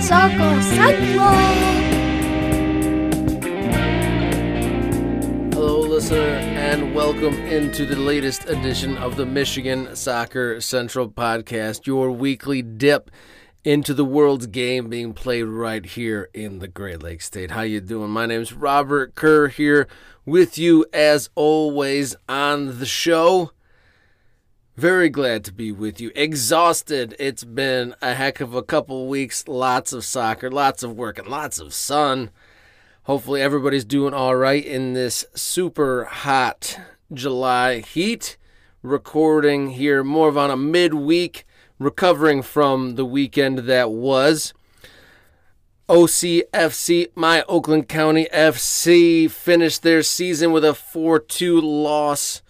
Soccer Central. Hello, listener, and welcome into the latest edition of the Michigan Soccer Central podcast, your weekly dip into the world's game being played right here in the Great Lakes State. How you doing? My name's Robert Kerr here with you as always on the show. Very glad to be with you. Exhausted. It's been a heck of a couple weeks. Lots of soccer, lots of work, and lots of sun. Hopefully, everybody's doing all right in this super hot July heat. Recording here more of on a midweek, recovering from the weekend that was. OCFC, my Oakland County FC, finished their season with a 4 2 loss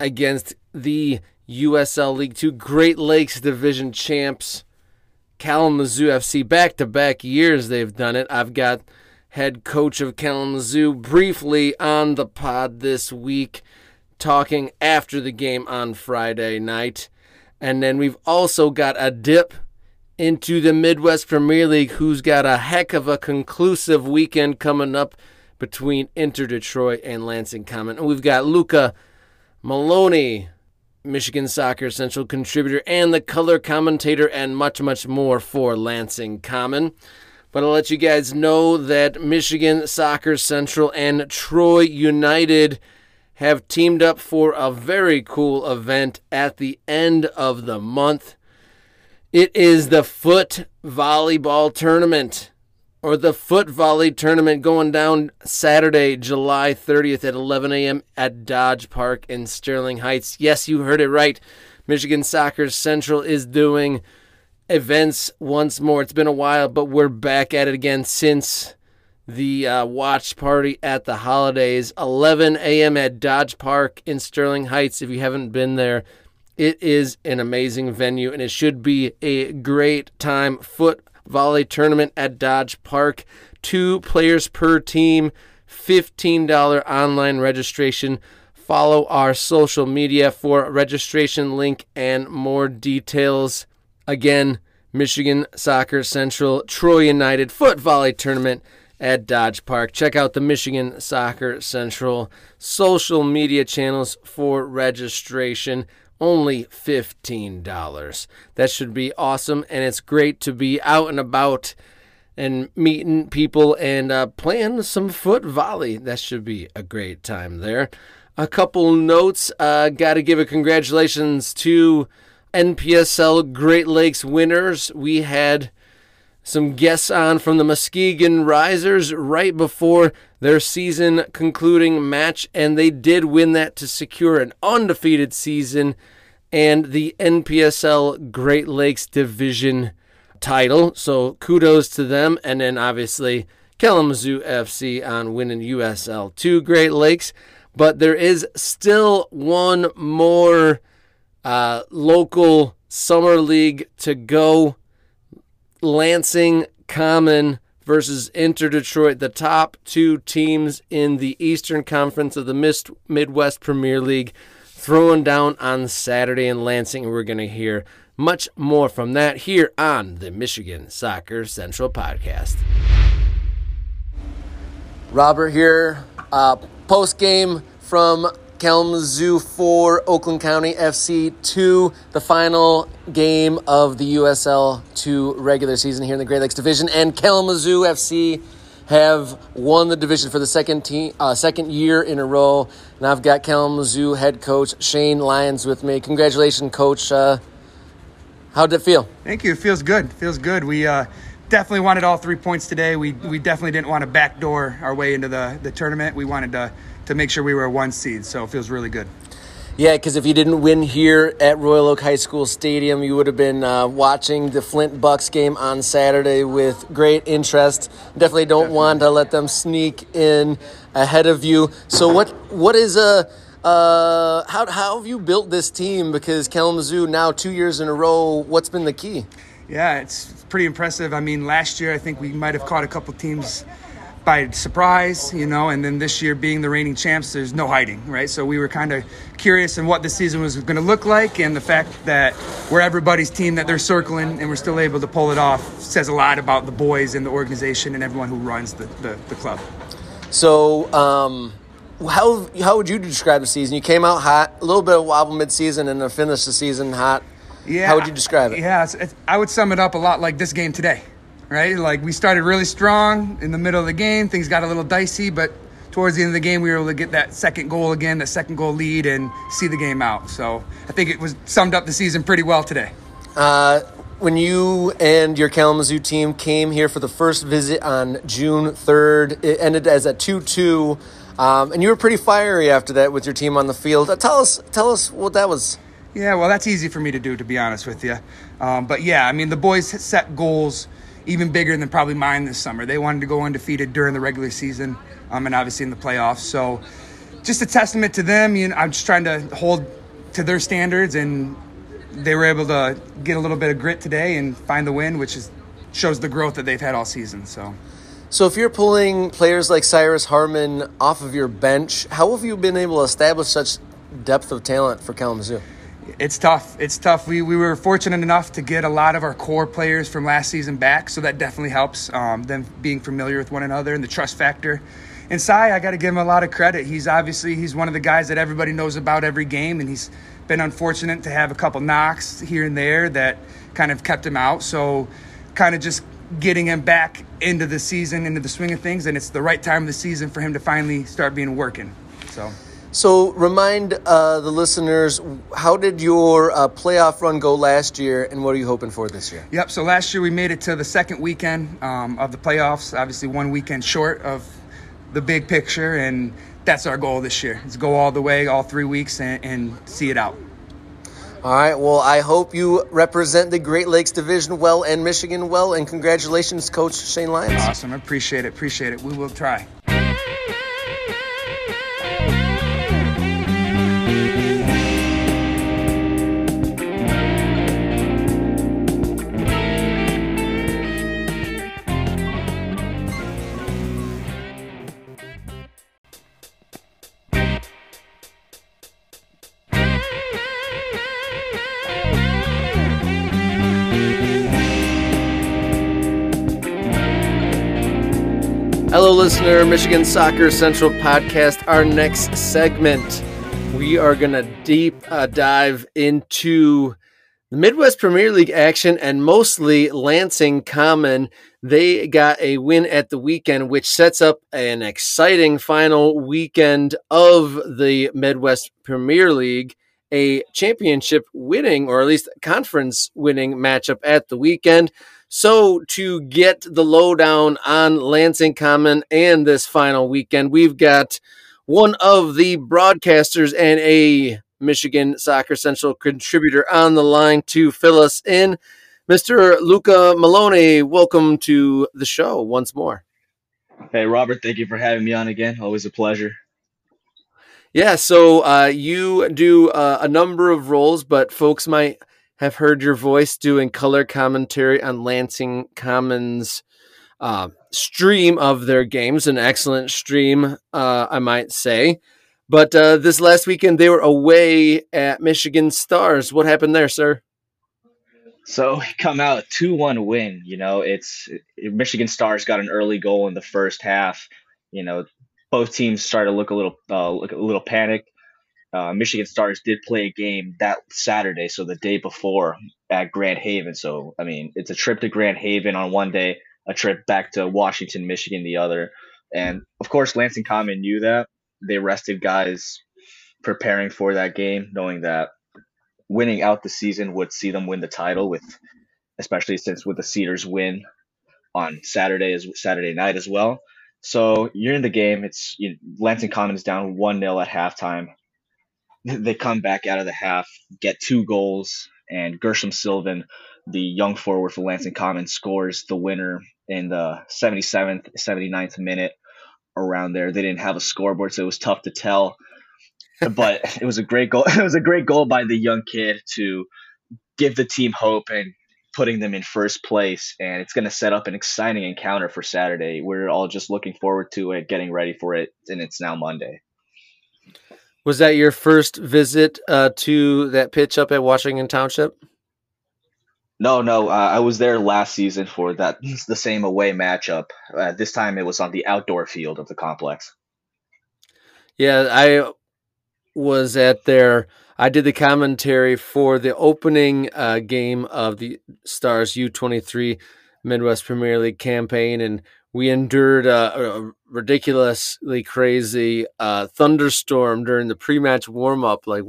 against the USL League Two Great Lakes Division champs, Kalamazoo FC. Back to back years they've done it. I've got head coach of Kalamazoo briefly on the pod this week, talking after the game on Friday night. And then we've also got a dip into the Midwest Premier League, who's got a heck of a conclusive weekend coming up between Inter Detroit and Lansing Common. And we've got Luca Melloni Michigan Soccer Central contributor and the color commentator, and much, much more for Lansing Common. But I'll let you guys know that Michigan Soccer Central and Troy United have teamed up for a very cool event at the end of the month. It is the foot volleyball tournament or the foot volley tournament going down Saturday, July 30th at 11 a.m. at Dodge Park in Sterling Heights. Yes, you heard it right. Michigan Soccer Central is doing events once more. It's been a while, but we're back at it again since the uh, watch party at the holidays. 11 a.m. at Dodge Park in Sterling Heights. If you haven't been there, it is an amazing venue and it should be a great time. Foot volley tournament at Dodge Park. Two players per team, $15 online registration. Follow our social media for registration link and more details. Again, Michigan Soccer Central, Troy United Foot Volley Tournament at Dodge Park. Check out the Michigan Soccer Central social media channels for registration only $15. That should be awesome, and it's great to be out and about and meeting people and uh, playing some foot volley. That should be a great time there. A couple notes. Uh, Got to give a congratulations to NPSL Great Lakes winners. We had some guests on from the Muskegon Risers right before their season concluding match, and they did win that to secure an undefeated season and the NPSL Great Lakes Division title. So kudos to them, and then obviously Kalamazoo FC on winning USL 2 Great Lakes. But there is still one more uh, local summer league to go. Lansing Common versus Inter Detroit, the top two teams in the Eastern Conference of the Midwest Premier League, throwing down on Saturday in Lansing. We're going to hear much more from that here on the Michigan Soccer Central podcast. Robert here, uh, post game from Kalamazoo 4, Oakland County FC 2, the final game of the USL 2 regular season here in the Great Lakes Division. And Kalamazoo FC have won the division for the second team, uh, second year in a row. And I've got Kalamazoo head coach Shane Lyons with me. Congratulations, coach. Uh, how did it feel? Thank you. It feels good. It feels good. We uh, definitely wanted all three points today. We, we definitely didn't want to backdoor our way into the, the tournament. We wanted to to make sure we were a one seed. So it feels really good. Yeah, because if you didn't win here at Royal Oak High School Stadium, you would have been uh, watching the Flint Bucks game on Saturday with great interest. Definitely don't Definitely. want to let them sneak in ahead of you. So what what is a uh, how how have you built this team? Because Kalamazoo now two years in a row. What's been the key? Yeah, it's pretty impressive. I mean, last year I think we might have caught a couple teams by surprise, you know, and then this year being the reigning champs, there's no hiding, right? So we were kind of curious in what the season was going to look like, and the fact that we're everybody's team that they're circling and we're still able to pull it off says a lot about the boys and the organization and everyone who runs the, the, the club. So, um, how how would you describe the season? You came out hot, a little bit of wobble mid-season, and then finished the season hot. Yeah. How would you describe it? Yeah, it's, it's, I would sum it up a lot like this game today, right? Like we started really strong in the middle of the game. Things got a little dicey, but towards the end of the game, we were able to get that second goal again, that second goal lead, and see the game out. So I think it was summed up the season pretty well today. Uh, when you and your Kalamazoo team came here for the first visit on June 3rd, it ended as a 2 2. Um, and you were pretty fiery after that with your team on the field. Uh, tell us, tell us what that was. Yeah, well, that's easy for me to do, to be honest with you. Um, but yeah, I mean, the boys set goals even bigger than probably mine this summer. They wanted to go undefeated during the regular season, um, and obviously in the playoffs. So, just a testament to them. You know, I'm just trying to hold to their standards, and they were able to get a little bit of grit today and find the win, which is shows the growth that they've had all season. So. So, if you're pulling players like Cyrus Harmon off of your bench, how have you been able to establish such depth of talent for Kalamazoo? It's tough. It's tough. We, we were fortunate enough to get a lot of our core players from last season back, so that definitely helps um, them being familiar with one another and the trust factor. And Cy, I got to give him a lot of credit. He's obviously he's one of the guys that everybody knows about every game, and he's been unfortunate to have a couple knocks here and there that kind of kept him out. So, kind of just getting him back into the season, into the swing of things, and it's the right time of the season for him to finally start being working. So. So remind uh, the listeners, how did your uh, playoff run go last year, and what are you hoping for this year? Yep. So last year we made it to the second weekend um, of the playoffs. Obviously, one weekend short of the big picture, and that's our goal this year: is go all the way, all three weeks, and, and see it out. All right. Well, I hope you represent the Great Lakes Division well and Michigan well, and congratulations, Coach Shane Lyons. Awesome. Appreciate it. Appreciate it. We will try. Listener, Michigan Soccer Central podcast. Our next segment, we are going to deep uh, dive into the Midwest Premier League action and mostly Lansing Common. They got a win at the weekend, which sets up an exciting final weekend of the Midwest Premier League, a championship winning, or at least conference winning matchup at the weekend. So, to get the lowdown on Lansing Common and this final weekend, we've got one of the broadcasters and a Michigan Soccer Central contributor on the line to fill us in. Mr. Luca Melloni, welcome to the show once more. Hey, Robert, thank you for having me on again. Always a pleasure. Yeah, so uh, you do uh, a number of roles, but folks might have heard your voice doing color commentary on Lansing Commons uh, stream of their games, an excellent stream, uh, I might say. But uh, this last weekend, they were away at Michigan Stars. What happened there, sir? So come out two one win. You know, it's Michigan Stars got an early goal in the first half. You know, both teams started to look a little uh, look a little panicked uh, Michigan Stars did play a game that Saturday, so the day before at Grand Haven. So, I mean, it's a trip to Grand Haven on one day, a trip back to Washington, Michigan the other. And of course, Lansing Common knew that. They rested guys preparing for that game, knowing that winning out the season would see them win the title with especially since with the Cedars win on Saturday as Saturday night as well. So you're in the game. It's you, Lansing Common is down one 0 at halftime they come back out of the half, get two goals, and Gershom Sylvan, the young forward for Lansing Common, scores the winner in the 77th, 79th minute around there. They didn't have a scoreboard, so it was tough to tell. but it was a great goal. It was a great goal by the young kid to give the team hope and putting them in first place, and it's going to set up an exciting encounter for Saturday. We're all just looking forward to it, getting ready for it, and it's now Monday. Was that your first visit uh, to that pitch up at Washington Township? No, no, uh, I was there last season for that the same away matchup. Uh, this time it was on the outdoor field of the complex. Yeah, I was at their. I did the commentary for the opening uh, game of the Stars U23 Midwest Premier League campaign, and we endured a, a ridiculously crazy uh, thunderstorm during the pre-match warm-up, like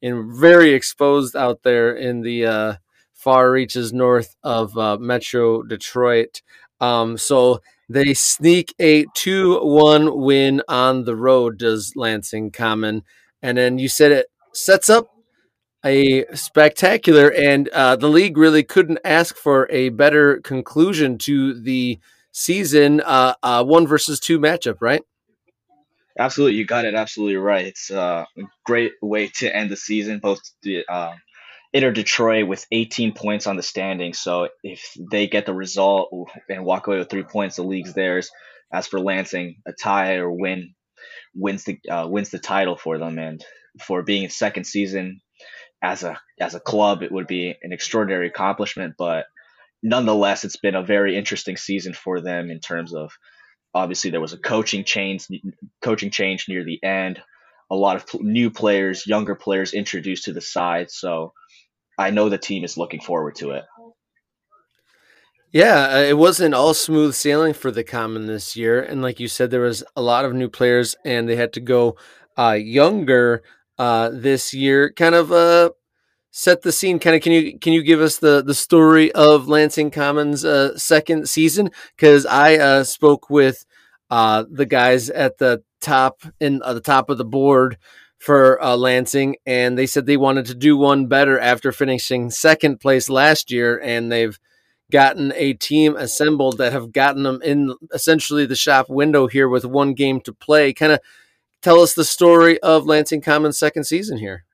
and very exposed out there in the uh, far reaches north of uh, Metro Detroit. Um, so they sneak a 2 1 win on the road, does Lansing Common. And then you said it sets up a spectacular, and uh, the league really couldn't ask for a better conclusion to the season uh, uh, one versus two matchup, right? Absolutely, you got it absolutely right. It's uh, a great way to end the season. Both the uh, Inter Detroit with 18 points on the standings. So if they get the result and walk away with three points, the league's theirs. As for Lansing, a tie or win wins the uh, wins the title for them, and for being in second season as a as a club, it would be an extraordinary accomplishment. But nonetheless, it's been a very interesting season for them in terms of obviously there was a coaching change coaching change near the end, a lot of new players, younger players introduced to the side. So I know the team is looking forward to it. Yeah, uh, it wasn't all smooth sailing for the Common this year, and like you said, there was a lot of new players, and they had to go uh, younger uh, this year. Kind of uh, set the scene. Kind of, can you can you give us the the story of Lansing Commons' uh, second season? Because I uh, spoke with uh, the guys at the top in uh, the top of the board for uh, Lansing, and they said they wanted to do one better after finishing second place last year, and they've gotten a team assembled that have gotten them in essentially the shop window here with one game to play. Kind of tell us the story of Lansing Commons' second season here.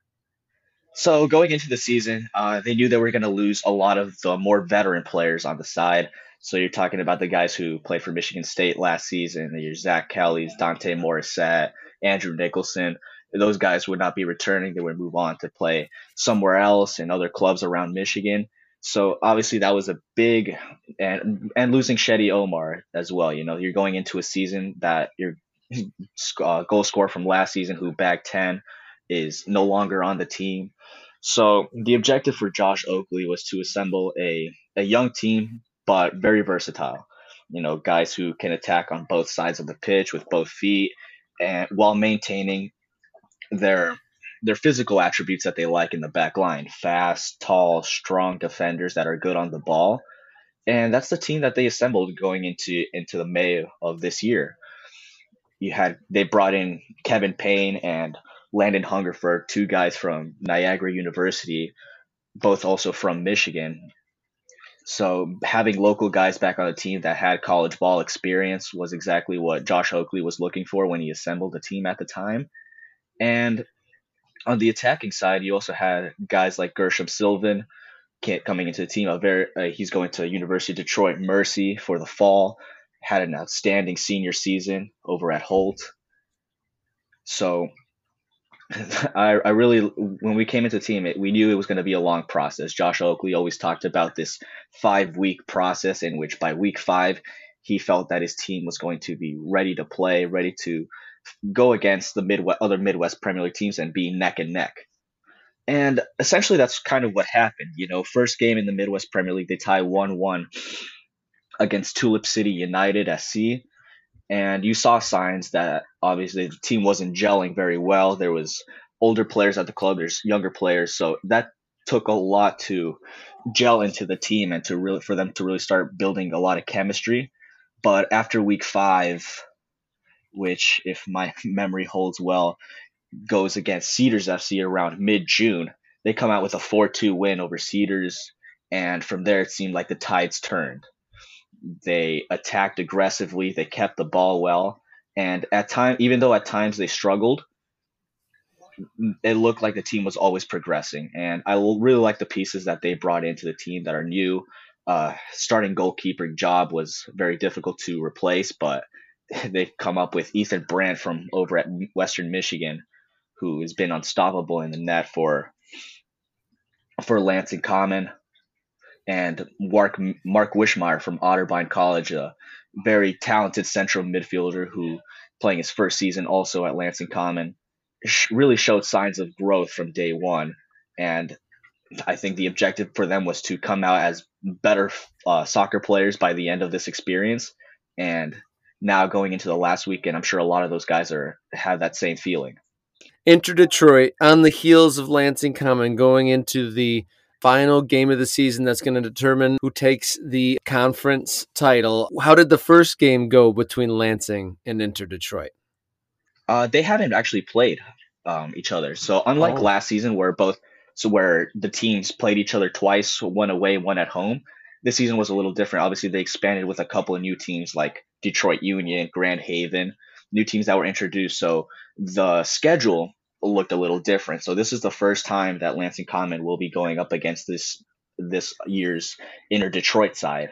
So going into the season, uh, they knew they were going to lose a lot of the more veteran players on the side. So you're talking about the guys who played for Michigan State last season. Your Zach Kelly's, Dante Morissette, Andrew Nicholson those guys would not be returning. They would move on to play somewhere else in other clubs around Michigan. So obviously that was a big and and losing Shetty Omar as well. You know, you're going into a season that your uh, goal scorer from last season, who bagged ten, is no longer on the team. So the objective for Josh Oakley was to assemble a a young team, but very versatile. You know, guys who can attack on both sides of the pitch with both feet, and while maintaining their their physical attributes that they like in the back line fast, tall, strong defenders that are good on the ball. And that's the team that they assembled going into into the May of this year. You had they brought in Kevin Payne and Landon Hungerford, two guys from Niagara University, both also from Michigan. So having local guys back on the team that had college ball experience was exactly what Josh Oakley was looking for when he assembled the team at the time. And on the attacking side, you also had guys like Gershom Sylvan coming into the team. A very uh, he's going to University of Detroit Mercy for the fall. Had an outstanding senior season over at Holt. So I, I really when we came into team, it, we knew it was going to be a long process. Josh Oakley always talked about this five week process in which by week five he felt that his team was going to be ready to play, ready to go against the Midwest, other Midwest Premier League teams and be neck and neck. And essentially, that's kind of what happened. You know, first game in the Midwest Premier League, they tie 1 1 against Tulip City United SC. And you saw signs that obviously the team wasn't gelling very well. There was older players at the club, there's younger players. So that took a lot to gel into the team and to really for them to really start building a lot of chemistry. But after week five, which, if my memory holds well, goes against Cedars FC around mid June. They come out with a 4 2 win over Cedars, and from there it seemed like the tides turned. They attacked aggressively, they kept the ball well, and at time, even though at times they struggled, it looked like the team was always progressing. And I really like the pieces that they brought into the team that are new. Uh, starting goalkeeper job was very difficult to replace, but they've come up with Ethan Brandt from over at Western Michigan, who has been unstoppable in the net for for Lansing Common, and Mark Mark Wishmeyer from Otterbein College, a very talented central midfielder who playing his first season also at Lansing Common really showed signs of growth from day one. And I think the objective for them was to come out as better uh, soccer players by the end of this experience. And now going into the last weekend, I'm sure a lot of those guys are have that same feeling. Inter Detroit on the heels of Lansing Common going into the final game of the season that's going to determine who takes the conference title. How did the first game go between Lansing and Inter Detroit? Uh, they haven't actually played um, each other. So unlike oh. last season, where both so where the teams played each other twice, one away, one at home, this season was a little different. Obviously, they expanded with a couple of new teams like Detroit Union, Grand Haven, new teams that were introduced. So the schedule looked a little different. So this is the first time that Lansing Common will be going up against this this year's Inter Detroit side.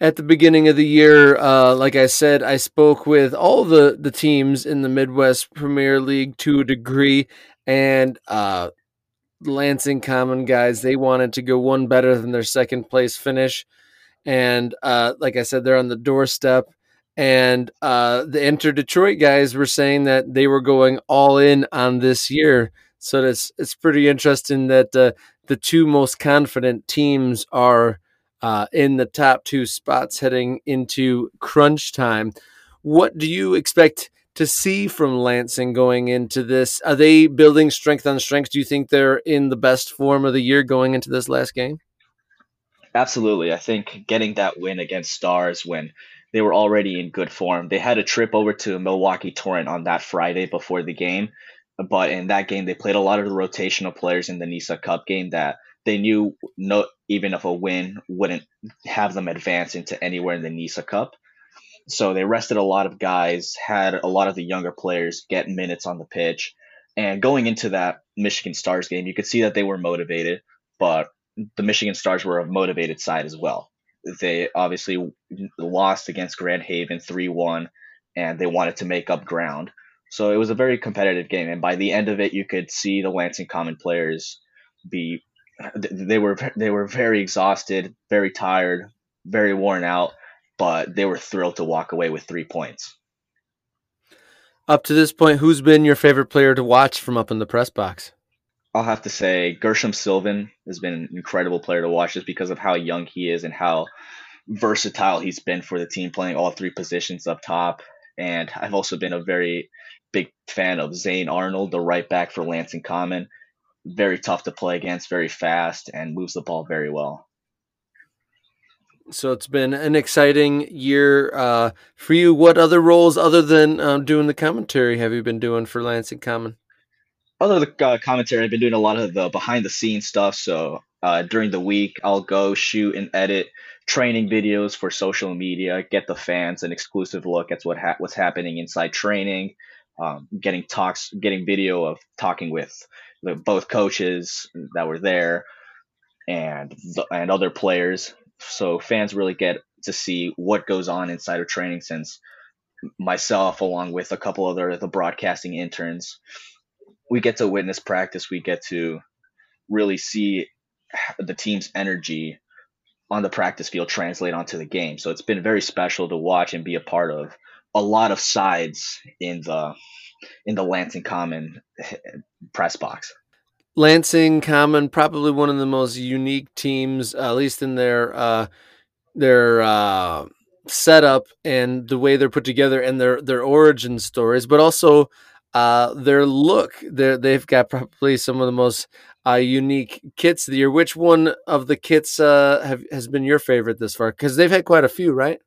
At the beginning of the year, uh, like I said, I spoke with all the, the teams in the Midwest Premier League to a degree, and uh, Lansing Common guys, they wanted to go one better than their second place finish. And uh, like I said, they're on the doorstep and uh, the Inter Detroit guys were saying that they were going all in on this year. So it's it's pretty interesting that uh, the two most confident teams are uh, in the top two spots heading into crunch time. What do you expect to see from Lansing going into this? Are they building strength on strength? Do you think they're in the best form of the year going into this last game? Absolutely. I think getting that win against Stars when they were already in good form. They had a trip over to Milwaukee Torrent on that Friday before the game, but in that game they played a lot of the rotational players in the NISA Cup game that they knew no even if a win wouldn't have them advance into anywhere in the NISA Cup. So they rested a lot of guys, had a lot of the younger players get minutes on the pitch. And going into that Michigan Stars game, you could see that they were motivated, but the Michigan Stars were a motivated side as well. They obviously lost against Grand Haven 3 1, and they wanted to make up ground. So it was a very competitive game. And by the end of it, you could see the Lansing Common players be. They were they were very exhausted, very tired, very worn out, but they were thrilled to walk away with three points. Up to this point, who's been your favorite player to watch from up in the press box? I'll have to say Gershom Sylvan has been an incredible player to watch just because of how young he is and how versatile he's been for the team, playing all three positions up top. And I've also been a very big fan of Zane Arnold, the right back for Lansing Common. Very tough to play against, very fast, and moves the ball very well. So it's been an exciting year uh, for you. What other roles other than um, doing the commentary have you been doing for Lansing Common? Other uh, commentary, I've been doing a lot of the behind the scenes stuff. So uh, during the week, I'll go shoot and edit training videos for social media, get the fans an exclusive look at what ha- what's happening inside training, um, getting talks, getting video of talking with the, both coaches that were there and the, and other players. So fans really get to see what goes on inside of training since myself along with a couple other the broadcasting interns we get to witness practice. We get to really see the team's energy on the practice field translate onto the game. So it's been very special to watch and be a part of a lot of sides in the in the Lansing Common press box. Lansing Common, probably one of the most unique teams, at least in their uh, their uh, setup and the way they're put together and their their origin stories, but also uh, their look, they they've got probably some of the most uh, unique kits of the year. Which one of the kits uh, have has been your favorite this far? Because they've had quite a few, right?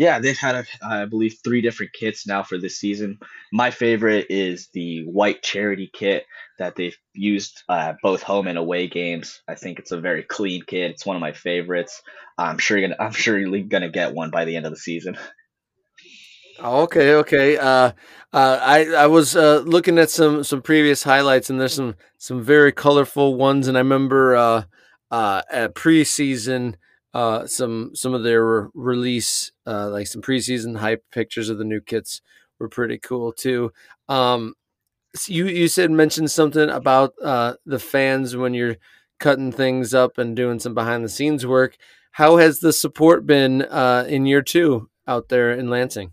Yeah, they've had, a, I believe, three different kits now for this season. My favorite is the white charity kit that they've used uh, both home and away games. I think it's a very clean kit. It's one of my favorites. I'm sure you're gonna, I'm sure you're gonna get one by the end of the season. Okay, okay. Uh, uh, I I was uh, looking at some some previous highlights, and there's some some very colorful ones. And I remember uh, uh, at preseason, uh, some some of their release, uh, like some preseason hype pictures of the new kits were pretty cool too. Um, you you said mentioned something about uh, the fans when you're cutting things up and doing some behind the scenes work. How has the support been uh, in year two out there in Lansing?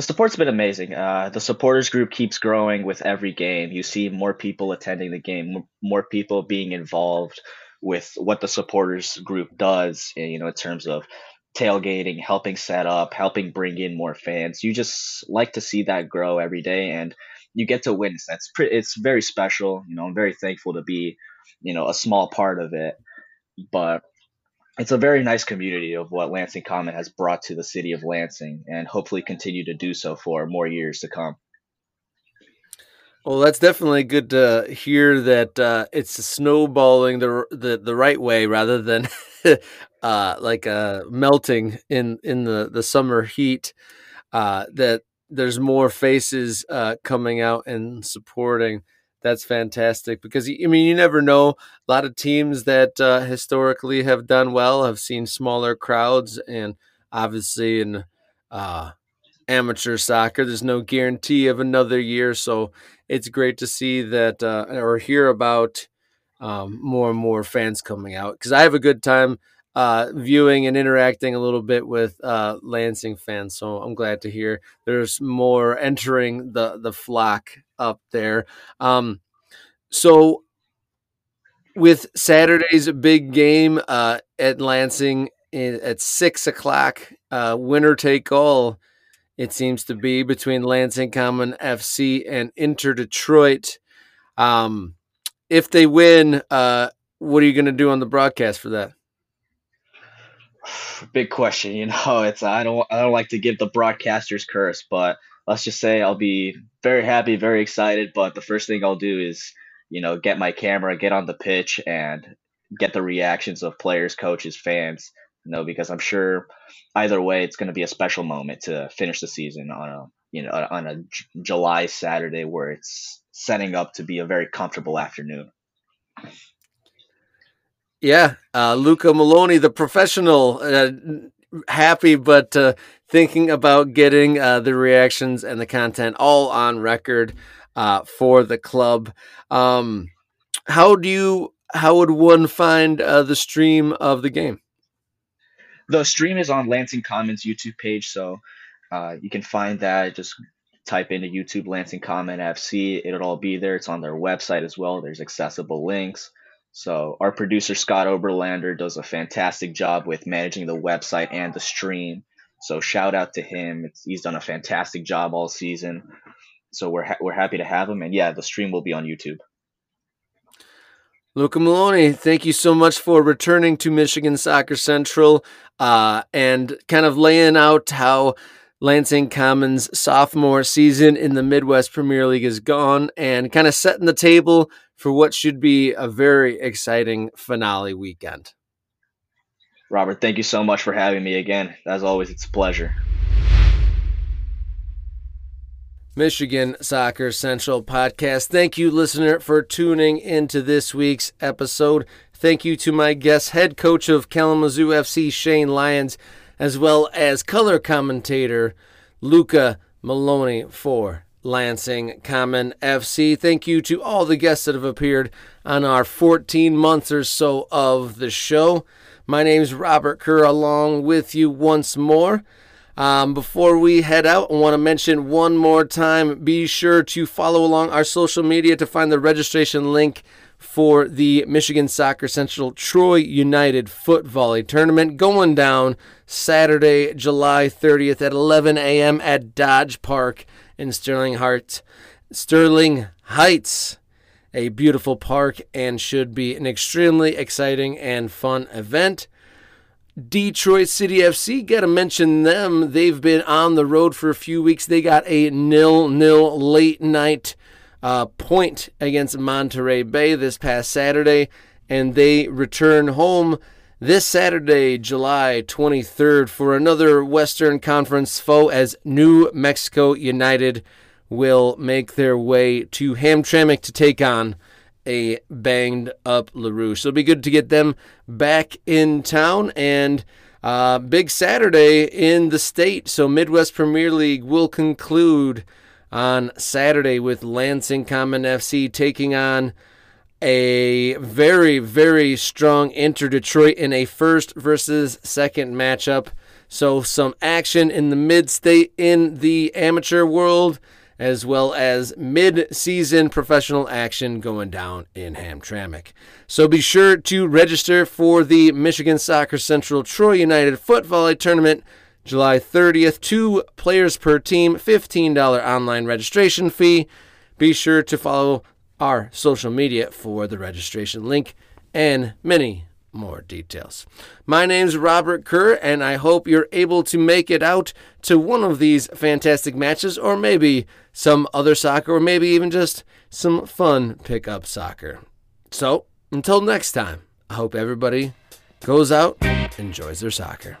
The support's been amazing. Uh, the supporters group keeps growing with every game. You see more people attending the game, more people being involved with what the supporters group does. You know, in terms of tailgating, helping set up, helping bring in more fans. You just like to see that grow every day, and you get to witness. That's pretty. It's very special. You know, I'm very thankful to be, you know, a small part of it. But it's a very nice community of what Lansing Common has brought to the city of Lansing and hopefully continue to do so for more years to come. Well, that's definitely good to hear that uh, it's snowballing the, the the right way rather than uh, like uh, melting in in the the summer heat. Uh, that there's more faces uh, coming out and supporting that's fantastic because I mean you never know. A lot of teams that uh, historically have done well have seen smaller crowds, and obviously in uh, amateur soccer, there's no guarantee of another year. So it's great to see that uh, or hear about um, more and more fans coming out because I have a good time uh, viewing and interacting a little bit with uh, Lansing fans. So I'm glad to hear there's more entering the the flock up there. Um, so with Saturday's big game uh, at Lansing at six o'clock, uh, winner take all. It seems to be between Lansing Common FC and Inter Detroit. Um, if they win, uh, what are you going to do on the broadcast for that? Big question. You know, it's I don't I don't like to give the broadcaster's curse, but let's just say I'll be very happy, very excited. But the first thing I'll do is, you know, get my camera, get on the pitch, and get the reactions of players, coaches, fans. You know, because I'm sure either way, it's going to be a special moment to finish the season on a you know on a J- July Saturday where it's setting up to be a very comfortable afternoon. Yeah, uh, Luca Melloni, the professional, uh, happy but uh, thinking about getting uh, the reactions and the content all on record uh, for the club. Um, how do you? How would one find uh, the stream of the game? The stream is on Lansing Commons YouTube page, so you can find that. Just type into YouTube Lansing Common FC. It'll all be there. It's on their website as well. There's accessible links. So our producer Scott Oberlander does a fantastic job with managing the website and the stream. So shout out to him. It's, he's done a fantastic job all season. So we're ha- we're happy to have him, and yeah, the stream will be on YouTube. Luca Melloni, thank you so much for returning to Michigan Soccer Central uh, and kind of laying out how Lansing Commons sophomore season in the Midwest Premier League is gone and kind of setting the table for what should be a very exciting finale weekend. Robert, thank you so much for having me again. As always, it's a pleasure. Michigan Soccer Central podcast. Thank you, listener, for tuning into this week's episode. Thank you to my guest, head coach of Kalamazoo FC, Shane Lyons as well as color commentator Luca Melloni for Lansing Common FC. Thank you to all the guests that have appeared on our 14 months or so of the show. My name's Robert Kerr, along with you once more. Um, before we head out, I want to mention one more time be sure to follow along our social media to find the registration link for the Michigan Soccer Central Troy United Foot Volley Tournament going down Saturday, July 30th at 11 a.m. at Dodge Park in Sterling Heights. Sterling Heights, a beautiful park and should be an extremely exciting and fun event. Detroit City FC, got to mention them. They've been on the road for a few weeks. They got a nil nil late night uh, point against Monterey Bay this past Saturday, and they return home this Saturday, July 23rd, for another Western Conference foe as New Mexico United will make their way to Hamtramck to take on a banged up Le Rouge. So it'll be good to get them back in town and uh, big Saturday in the state. So Midwest Premier League will conclude on Saturday with Lansing Common FC taking on a very, very strong Inter Detroit in a first versus second matchup. So some action in the mid state in the amateur world as well as mid season professional action going down in Hamtramck. So be sure to register for the Michigan Soccer Central Troy United Foot Volley Tournament July 30th. Two players per team, $15 online registration fee. Be sure to follow our social media for the registration link and many more details. My name's Robert Kerr, and I hope you're able to make it out to one of these fantastic matches, or maybe some other soccer, or maybe even just some fun pickup soccer. So, until next time, I hope everybody goes out, enjoys their soccer.